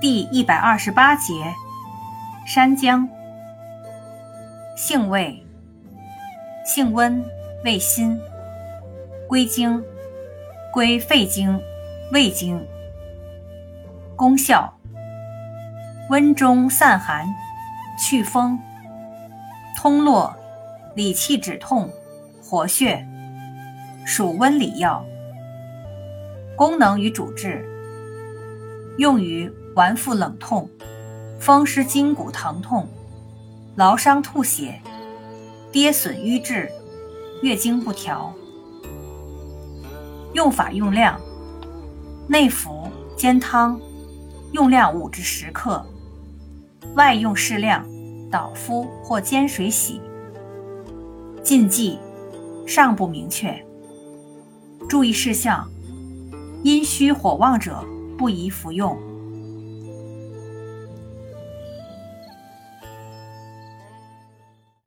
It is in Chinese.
第一百二十八节，山姜。性味：性温，味辛，归经：归肺经、胃经。功效：温中散寒，祛风，通络，理气止痛，活血，属温里药。功能与主治：用于脘腹冷痛、风湿筋骨疼痛、劳伤吐血、跌损瘀滞、月经不调。用法用量：内服煎汤，用量五至十克；外用适量，捣敷或煎水洗。禁忌尚不明确。注意事项：阴虚火旺者不宜服用。